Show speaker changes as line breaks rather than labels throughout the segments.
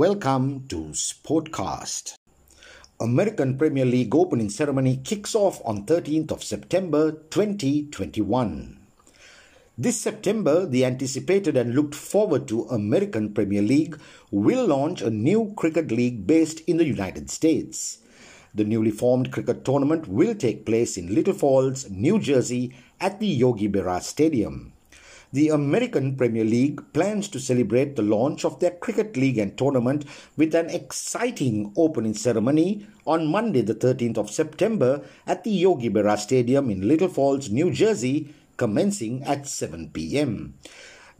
Welcome to Sportcast. American Premier League opening ceremony kicks off on 13th of September 2021. This September, the anticipated and looked forward to American Premier League will launch a new cricket league based in the United States. The newly formed cricket tournament will take place in Little Falls, New Jersey at the Yogi Berra Stadium. The American Premier League plans to celebrate the launch of their cricket league and tournament with an exciting opening ceremony on Monday, the 13th of September at the Yogi Berra Stadium in Little Falls, New Jersey, commencing at 7 p.m.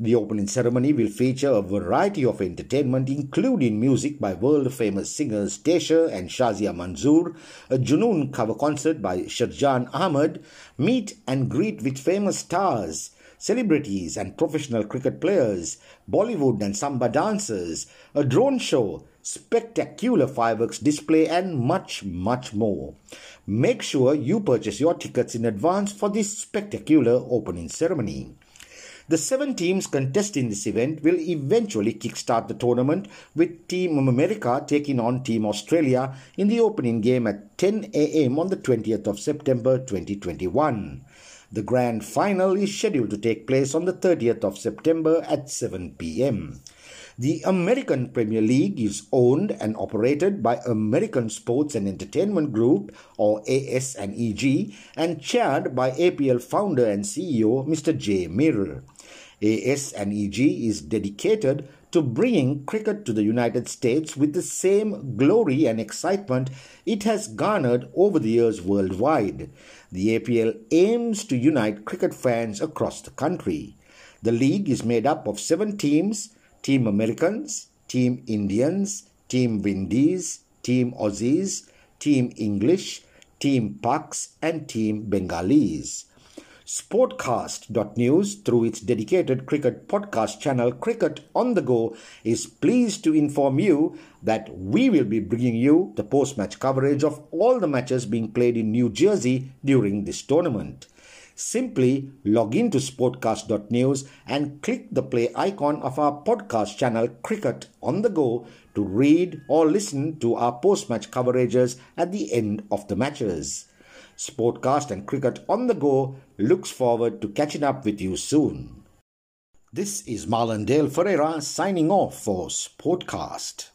The opening ceremony will feature a variety of entertainment, including music by world famous singers Tesha and Shazia Manzoor, a Junoon cover concert by Sharjan Ahmed, meet and greet with famous stars celebrities and professional cricket players, Bollywood and Samba dancers, a drone show, spectacular fireworks display, and much, much more. Make sure you purchase your tickets in advance for this spectacular opening ceremony. The seven teams contesting this event will eventually kickstart the tournament with Team America taking on Team Australia in the opening game at 10 a.m. on the 20th of September 2021. The grand final is scheduled to take place on the 30th of September at 7 pm. The American Premier League is owned and operated by American Sports and Entertainment Group or AS&EG and chaired by APL founder and CEO Mr. Jay Mir. AS&EG is dedicated to bringing cricket to the United States with the same glory and excitement it has garnered over the years worldwide. The APL aims to unite cricket fans across the country. The league is made up of seven teams Team Americans, Team Indians, Team Windies, Team Aussies, Team English, Team Paks, and Team Bengalis. Sportcast.news, through its dedicated cricket podcast channel Cricket on the Go, is pleased to inform you that we will be bringing you the post match coverage of all the matches being played in New Jersey during this tournament. Simply log in to sportcast.news and click the play icon of our podcast channel Cricket on the Go to read or listen to our post match coverages at the end of the matches. Sportcast and Cricket on the Go looks forward to catching up with you soon. This is Marlon Dale Ferreira signing off for Sportcast.